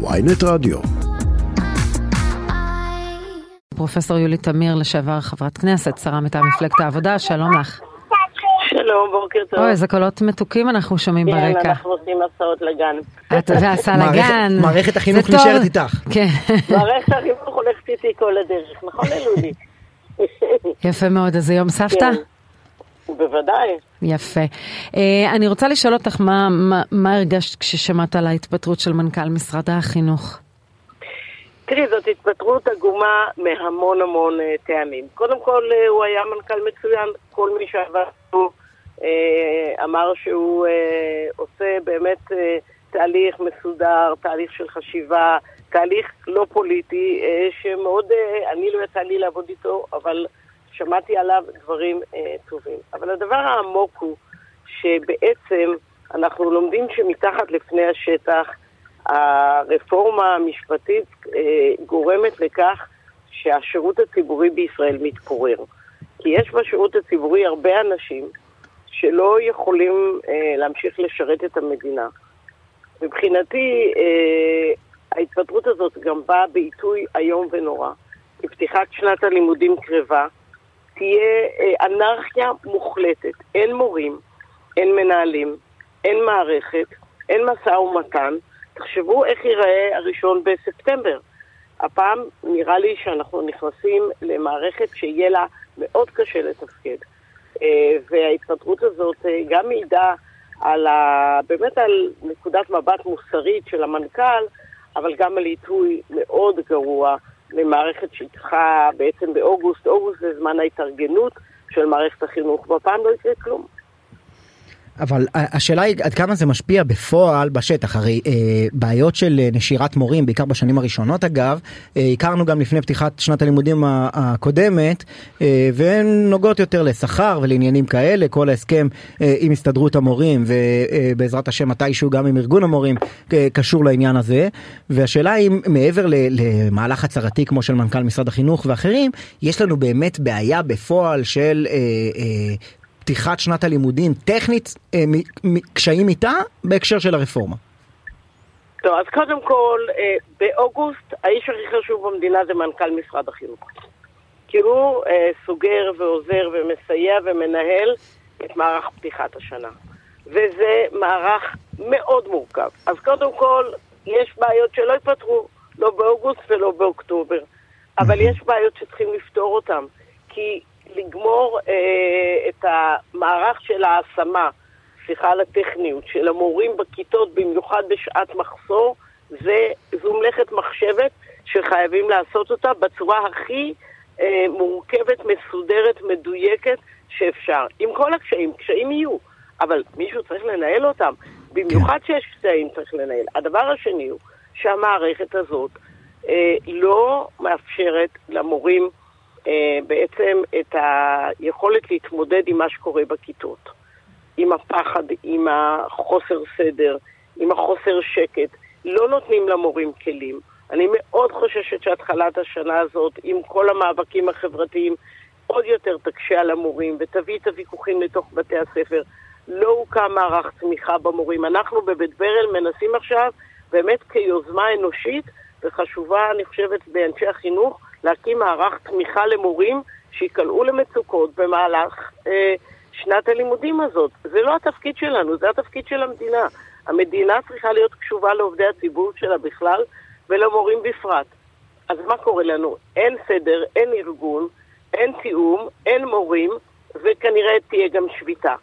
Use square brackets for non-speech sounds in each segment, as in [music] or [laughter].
ויינט רדיו. פרופסור יולי תמיר, לשעבר חברת כנסת, שרה מטעם מפלגת העבודה, שלום לך. שלום, בוקר טוב. אוי, איזה קולות מתוקים אנחנו שומעים כן, ברקע. אנחנו עושים הסעות לגן. את והסע מערכת- לגן. מערכת החינוך. נשארת איתך. כן, מערכת החינוך הולכת איתי כל הדרך, נכון אלודי? יפה מאוד. אז זה יום סבתא? כן, בוודאי. יפה. אה, אני רוצה לשאול אותך, מה- מה- מה הרגשת כששמעת על ההתפטרות של מנכ"ל משרד החינוך? תראי, זאת התפטרות עגומה מהמון המון אה, טעמים. קודם כל, אה, הוא היה מנכ"ל מצוין, כל מי שעבד פה אה, אמר שהוא אה, עושה באמת אה, תהליך מסודר, תהליך של חשיבה, תהליך לא פוליטי, אה, שמאוד, אה, אני לא יצא לי לעבוד איתו, אבל שמעתי עליו דברים אה, טובים. אבל הדבר העמוק הוא שבעצם אנחנו לומדים שמתחת לפני השטח הרפורמה המשפטית אה, גורמת לכך שהשירות הציבורי בישראל מתפורר. כי יש בשירות הציבורי הרבה אנשים שלא יכולים אה, להמשיך לשרת את המדינה. מבחינתי, אה, ההתפטרות הזאת גם באה בעיתוי איום ונורא. כי פתיחת שנת הלימודים קרבה, תהיה אה, אנרכיה מוחלטת. אין מורים, אין מנהלים, אין מערכת, אין משא ומתן. תחשבו איך ייראה הראשון בספטמבר. הפעם נראה לי שאנחנו נכנסים למערכת שיהיה לה מאוד קשה לתפקד. אה, וההתפטרות הזאת אה, גם מעידה על ה... באמת על נקודת מבט מוסרית של המנכ"ל, אבל גם על עיתוי מאוד גרוע למערכת שהתחה בעצם באוגוסט. אוגוסט זה זמן ההתארגנות של מערכת החינוך, והפעם לא יקרה כלום. אבל השאלה היא עד כמה זה משפיע בפועל בשטח, הרי אה, בעיות של אה, נשירת מורים, בעיקר בשנים הראשונות אגב, אה, הכרנו גם לפני פתיחת שנת הלימודים הקודמת, אה, והן נוגעות יותר לשכר ולעניינים כאלה, כל ההסכם אה, עם הסתדרות המורים ובעזרת השם מתישהו גם עם ארגון המורים אה, קשור לעניין הזה, והשאלה אם מעבר ל- למהלך הצהרתי כמו של מנכ"ל משרד החינוך ואחרים, יש לנו באמת בעיה בפועל של אה, אה, פתיחת שנת הלימודים טכנית אה, מ- מ- קשיים איתה בהקשר של הרפורמה. טוב, אז קודם כל, אה, באוגוסט האיש הכי חשוב במדינה זה מנכ"ל משרד החינוך. כי הוא אה, סוגר ועוזר ומסייע ומנהל את מערך פתיחת השנה. וזה מערך מאוד מורכב. אז קודם כל, יש בעיות שלא ייפתרו, לא באוגוסט ולא באוקטובר. אבל יש בעיות שצריכים לפתור אותן. כי לגמור אה, את המערך של ההשמה, סליחה על הטכניות, של המורים בכיתות, במיוחד בשעת מחסור, זה, זו מלאכת מחשבת שחייבים לעשות אותה בצורה הכי אה, מורכבת, מסודרת, מדויקת שאפשר. עם כל הקשיים, קשיים יהיו, אבל מישהו צריך לנהל אותם. במיוחד שיש קשיים צריך לנהל. הדבר השני הוא שהמערכת הזאת אה, לא מאפשרת למורים בעצם את היכולת להתמודד עם מה שקורה בכיתות. עם הפחד, עם החוסר סדר, עם החוסר שקט. לא נותנים למורים כלים. אני מאוד חוששת שהתחלת השנה הזאת, עם כל המאבקים החברתיים, עוד יותר תקשה על המורים ותביא את הוויכוחים לתוך בתי הספר. לא הוקם מערך תמיכה במורים. אנחנו בבית ברל מנסים עכשיו, באמת כיוזמה אנושית וחשובה, אני חושבת, באנשי החינוך, להקים מערך תמיכה למורים שיקלעו למצוקות במהלך אה, שנת הלימודים הזאת. זה לא התפקיד שלנו, זה התפקיד של המדינה. המדינה צריכה להיות קשובה לעובדי הציבור שלה בכלל ולמורים בפרט. אז מה קורה לנו? אין סדר, אין ארגון, אין תיאום, אין מורים, וכנראה תהיה גם שביתה.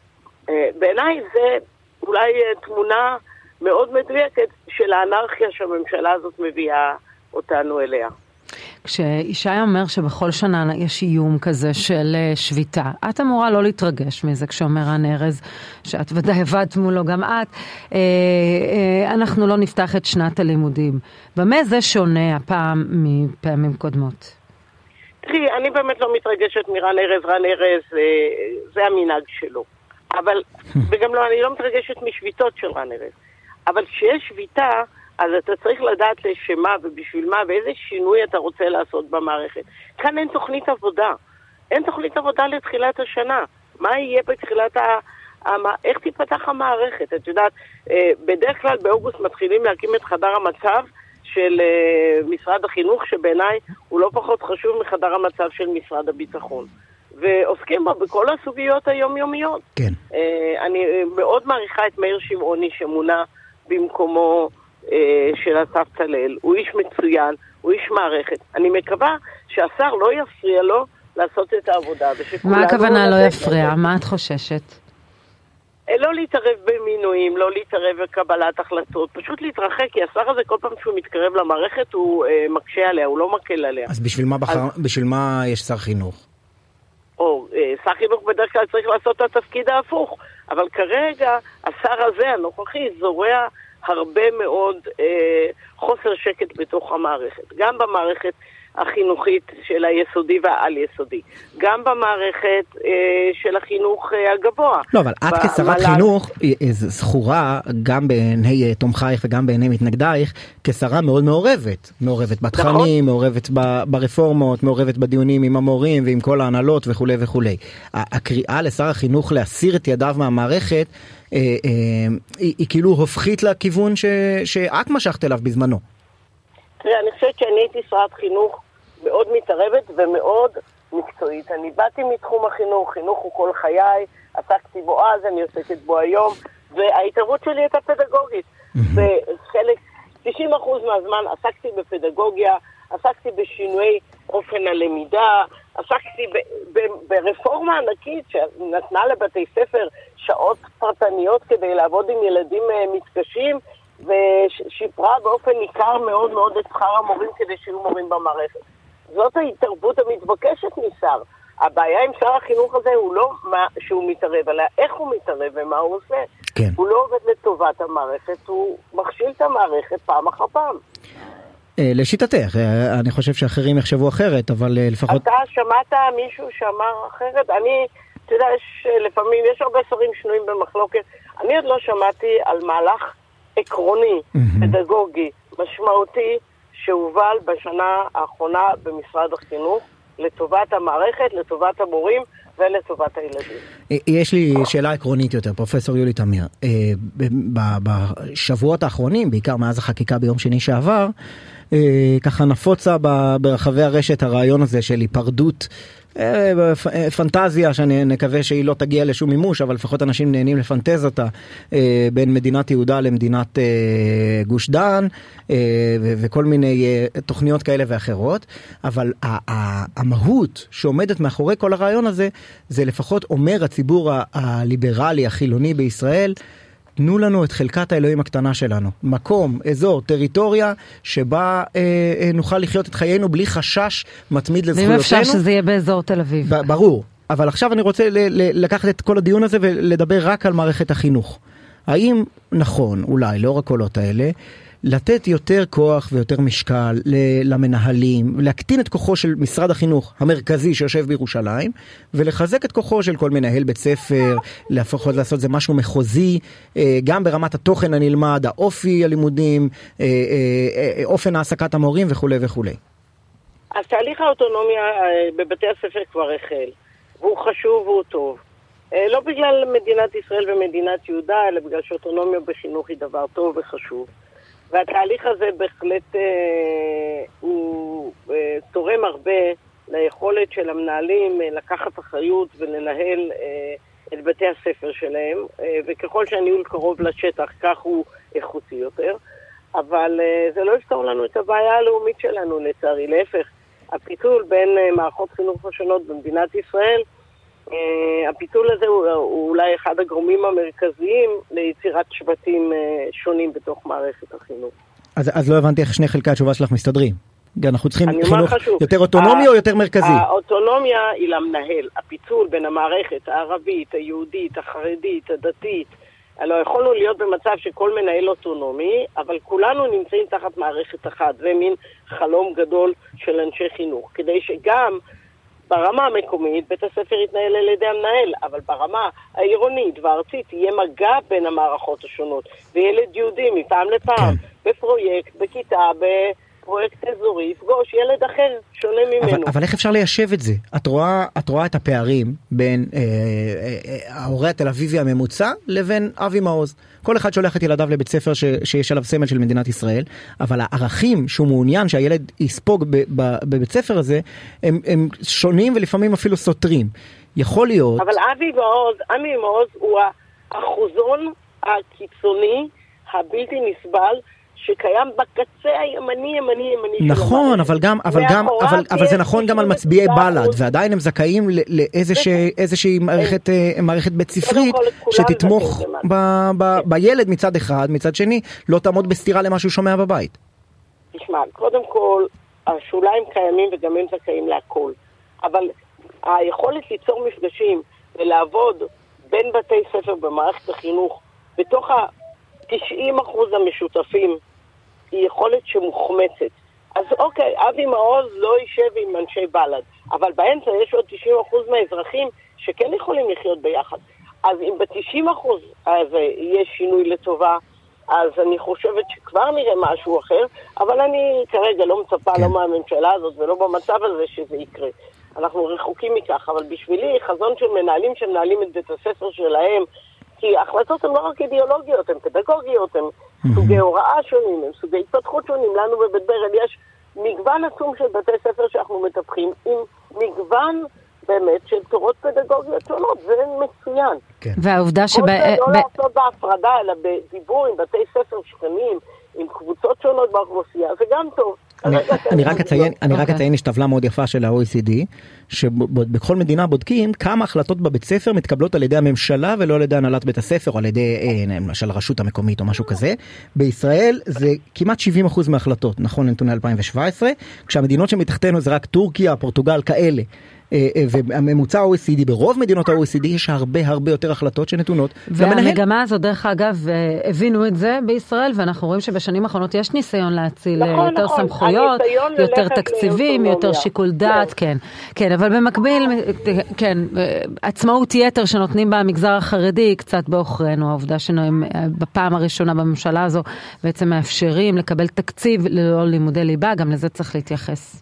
אה, בעיניי זה אולי אה, תמונה מאוד מדויקת של האנרכיה שהממשלה הזאת מביאה אותנו אליה. כשישי אומר שבכל שנה יש איום כזה של אה, שביתה, את אמורה לא להתרגש מזה כשאומר רן ארז, שאת ודאי עבדת מולו גם את, אה, אה, אנחנו לא נפתח את שנת הלימודים. במה זה שונה הפעם מפעמים קודמות? תראי, אני באמת לא מתרגשת מרן ארז, רן ארז אה, זה המנהג שלו. אבל, [laughs] וגם לא, אני לא מתרגשת משביתות של רן ארז. אבל כשיש שביתה, אז אתה צריך לדעת לשם מה ובשביל מה ואיזה שינוי אתה רוצה לעשות במערכת. כאן אין תוכנית עבודה. אין תוכנית עבודה לתחילת השנה. מה יהיה בתחילת ה... המ- איך תיפתח המערכת? את יודעת, אה, בדרך כלל באוגוסט מתחילים להקים את חדר המצב, של משרד החינוך, שבעיניי הוא לא פחות חשוב מחדר המצב של משרד הביטחון. ועוסקים בו בכל הסוגיות היומיומיות. כן. אני מאוד מעריכה את מאיר שמעוני שמונה במקומו של אסף צלאל. הוא איש מצוין, הוא איש מערכת. אני מקווה שהשר לא יפריע לו לעשות את העבודה. מה הכוונה לא יפריע? מה את חוששת? אה, לא להתערב במינויים, לא להתערב בקבלת החלטות, פשוט להתרחק, כי השר הזה כל פעם שהוא מתקרב למערכת הוא אה, מקשה עליה, הוא לא מקל עליה. אז בשביל מה, בחר, אז... בשביל מה יש שר חינוך? או, אה, שר חינוך בדרך כלל צריך לעשות את התפקיד ההפוך, אבל כרגע השר הזה, הנוכחי, זורע הרבה מאוד אה, חוסר שקט בתוך המערכת. גם במערכת החינוכית של היסודי והעל-יסודי, גם במערכת אה, של החינוך אה, הגבוה. לא, אבל את כשרת חינוך אה, אה, זכורה גם בעיני אה, תומכייך וגם בעיני מתנגדייך כשרה מאוד מעורבת. מעורבת בתכנים, נכון. מעורבת ברפורמות, מעורבת בדיונים עם המורים ועם כל ההנהלות וכולי וכולי. הקריאה לשר החינוך להסיר את ידיו מהמערכת אה, אה, היא, היא כאילו הופכית לכיוון ש, שאת משכת אליו בזמנו. תראה, אני חושבת שאני הייתי שרת חינוך מאוד מתערבת ומאוד מקצועית. אני באתי מתחום החינוך, חינוך הוא כל חיי, עסקתי בו אז, אני עוסקת בו היום, וההתערבות שלי הייתה פדגוגית. בחלק, 90% מהזמן עסקתי בפדגוגיה, עסקתי בשינויי אופן הלמידה, עסקתי ב- ב- ברפורמה ענקית שנתנה לבתי ספר שעות פרטניות כדי לעבוד עם ילדים אה, מתקשים, ושיפרה באופן ניכר מאוד מאוד את שכר המורים כדי שיהיו מורים במערכת. זאת ההתערבות המתבקשת משר. הבעיה עם שר החינוך הזה הוא לא מה שהוא מתערב, אלא איך הוא מתערב ומה הוא עושה. כן. הוא לא עובד לטובת המערכת, הוא מכשיל את המערכת פעם אחר פעם. אה, לשיטתך, אה, אני חושב שאחרים יחשבו אחרת, אבל אה, לפחות... אתה שמעת מישהו שאמר אחרת? אני, אתה יודע, יש לפעמים, יש הרבה שרים שנויים במחלוקת. אני עוד לא שמעתי על מהלך עקרוני, פדגוגי, משמעותי, שהובל בשנה האחרונה במשרד החינוך לטובת המערכת, לטובת המורים ולטובת הילדים. יש לי שאלה עקרונית יותר, פרופסור יולי תמיר. בשבועות האחרונים, בעיקר מאז החקיקה ביום שני שעבר, ככה נפוצה ברחבי הרשת הרעיון הזה של היפרדות אה, אה, פנטזיה שאני נקווה שהיא לא תגיע לשום מימוש אבל לפחות אנשים נהנים לפנטז אותה אה, בין מדינת יהודה למדינת גוש דן וכל מיני תוכניות כאלה ואחרות. אבל המהות שעומדת מאחורי כל הרעיון הזה זה לפחות אומר הציבור הליברלי החילוני בישראל תנו לנו את חלקת האלוהים הקטנה שלנו. מקום, אזור, טריטוריה, שבה אה, אה, נוכל לחיות את חיינו בלי חשש מתמיד לזכויותינו. ואם אפשר שזה יהיה באזור תל אביב. ברור. אבל עכשיו אני רוצה לקחת את כל הדיון הזה ולדבר רק על מערכת החינוך. האם נכון, אולי, לאור הקולות האלה, לתת יותר כוח ויותר משקל למנהלים, להקטין את כוחו של משרד החינוך המרכזי שיושב בירושלים, ולחזק את כוחו של כל מנהל בית ספר, לפחות לעשות זה משהו מחוזי, אה, גם ברמת התוכן הנלמד, האופי הלימודים, אה, אה, אופן העסקת המורים וכולי וכולי. אז תהליך האוטונומיה בבתי הספר כבר החל, והוא חשוב והוא טוב. לא בגלל מדינת ישראל ומדינת יהודה, אלא בגלל שאוטונומיה בחינוך היא דבר טוב וחשוב. והתהליך הזה בהחלט אה, הוא אה, תורם הרבה ליכולת של המנהלים אה, לקחת אחריות ולנהל אה, את בתי הספר שלהם, אה, וככל שהניהול קרוב לשטח כך הוא איכותי יותר. אבל אה, זה לא יפתור לנו את הבעיה הלאומית שלנו לצערי, להפך. הפיצול בין אה, מערכות חינוך השונות במדינת ישראל הפיצול הזה הוא, הוא אולי אחד הגורמים המרכזיים ליצירת שבטים uh, שונים בתוך מערכת החינוך. אז, אז לא הבנתי איך שני חלקי התשובה שלך מסתדרים. אנחנו צריכים חינוך חשוב, יותר אוטונומי או יותר מרכזי? האוטונומיה היא למנהל. הפיצול בין המערכת הערבית, היהודית, החרדית, הדתית, לא יכולנו להיות במצב שכל מנהל אוטונומי, אבל כולנו נמצאים תחת מערכת אחת. זה מין חלום גדול של אנשי חינוך. כדי שגם ברמה המקומית בית הספר יתנהל על ידי המנהל, אבל ברמה העירונית והארצית יהיה מגע בין המערכות השונות, וילד יהודי מפעם לפעם, כן. בפרויקט, בכיתה, פרויקט אזורי יפגוש ילד אחר, שונה ממנו. אבל, אבל איך אפשר ליישב את זה? את רואה, את רואה את הפערים בין אה, אה, אה, ההורה התל אביבי הממוצע לבין אבי מעוז. כל אחד שולח את ילדיו לבית ספר ש, שיש עליו סמל של מדינת ישראל, אבל הערכים שהוא מעוניין שהילד יספוג ב, ב, בבית ספר הזה, הם, הם שונים ולפעמים אפילו סותרים. יכול להיות... אבל אבי מעוז, אבי מעוז הוא האחוזון הקיצוני, הבלתי נסבל, שקיים בקצה הימני ימני ימני נכון אבל גם אבל גם אבל אבל זה נכון גם על מצביעי בל"ד ועדיין הם זכאים לאיזושהי מערכת אה, מערכת בית ספרית שתתמוך כן. בילד מצד אחד מצד שני לא תעמוד בסתירה למה שהוא שומע בבית. תשמע קודם כל השוליים קיימים וגם הם זכאים להכל. אבל היכולת ליצור מפגשים ולעבוד בין בתי ספר במערכת החינוך בתוך ה-90% המשותפים היא יכולת שמוחמצת. אז אוקיי, אבי מעוז לא יישב עם אנשי בל"ד, אבל באמצע יש עוד 90% מהאזרחים שכן יכולים לחיות ביחד. אז אם ב-90% הזה יהיה שינוי לטובה, אז אני חושבת שכבר נראה משהו אחר, אבל אני כרגע לא מצפה כן. לא מהממשלה הזאת ולא במצב הזה שזה יקרה. אנחנו רחוקים מכך, אבל בשבילי חזון של מנהלים שמנהלים את בית הספר שלהם, כי ההחלטות הן לא רק אידיאולוגיות, הן פדגוגיות, הן סוגי הוראה שונים, הם סוגי התפתחות שונים. לנו בבית ברל יש מגוון עצום של בתי ספר שאנחנו מטפחים, עם מגוון באמת של תורות פדגוגיות שונות, זה מצוין. כן. והעובדה שב... כל זה לא לעשות בהפרדה, אלא בדיבור עם בתי ספר שכנים, עם קבוצות שונות באוכלוסייה, זה גם טוב. אני רק אציין, אני רק אוקיי. אציין, יש טבלה מאוד יפה של ה-OECD, שבכל מדינה בודקים כמה החלטות בבית ספר מתקבלות על ידי הממשלה ולא על ידי הנהלת בית הספר או על ידי אה, למשל הרשות המקומית או משהו כזה. בישראל זה כמעט 70% מההחלטות, נכון לנתוני 2017, כשהמדינות שמתחתנו זה רק טורקיה, פורטוגל, כאלה. אה, אה, והממוצע ה-OECD, ברוב מדינות ה-OECD יש הרבה הרבה יותר החלטות שנתונות למנהל. והמגמה הזאת, דרך אגב, אה, הבינו את זה בישראל, ואנחנו רואים שבשנים האחרונות יש ניסיון להציל נכון, יותר נכון. סמכויות, יותר תקציבים, יותר שיקול דעת, כן. כן, כן, אבל במקביל, כן, עצמאות יתר שנותנים במגזר החרדי, קצת בעוכרינו, העובדה שהם בפעם הראשונה בממשלה הזו בעצם מאפשרים לקבל תקציב ללא לימודי ליבה, גם לזה צריך להתייחס.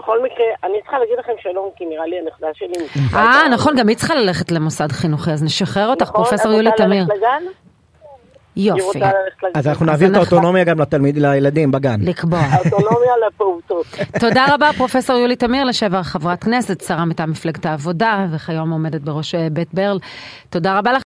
בכל מקרה, אני צריכה להגיד לכם שלום, כי נראה לי הנכדה שלי... אה, נכון, גם היא צריכה ללכת למוסד חינוכי, אז נשחרר אותך, נכון, פרופסור יולי תמיר. יופי. אז אנחנו נעביר את האוטונומיה גם לתלמיד, לילדים בגן. לקבוע. [laughs] האוטונומיה לפעוטות. [laughs] תודה רבה פרופסור יולי תמיר, לשעבר חברת כנסת, שרה מטעם מפלגת העבודה, וכיום עומדת בראש אה, בית ברל. תודה רבה לך.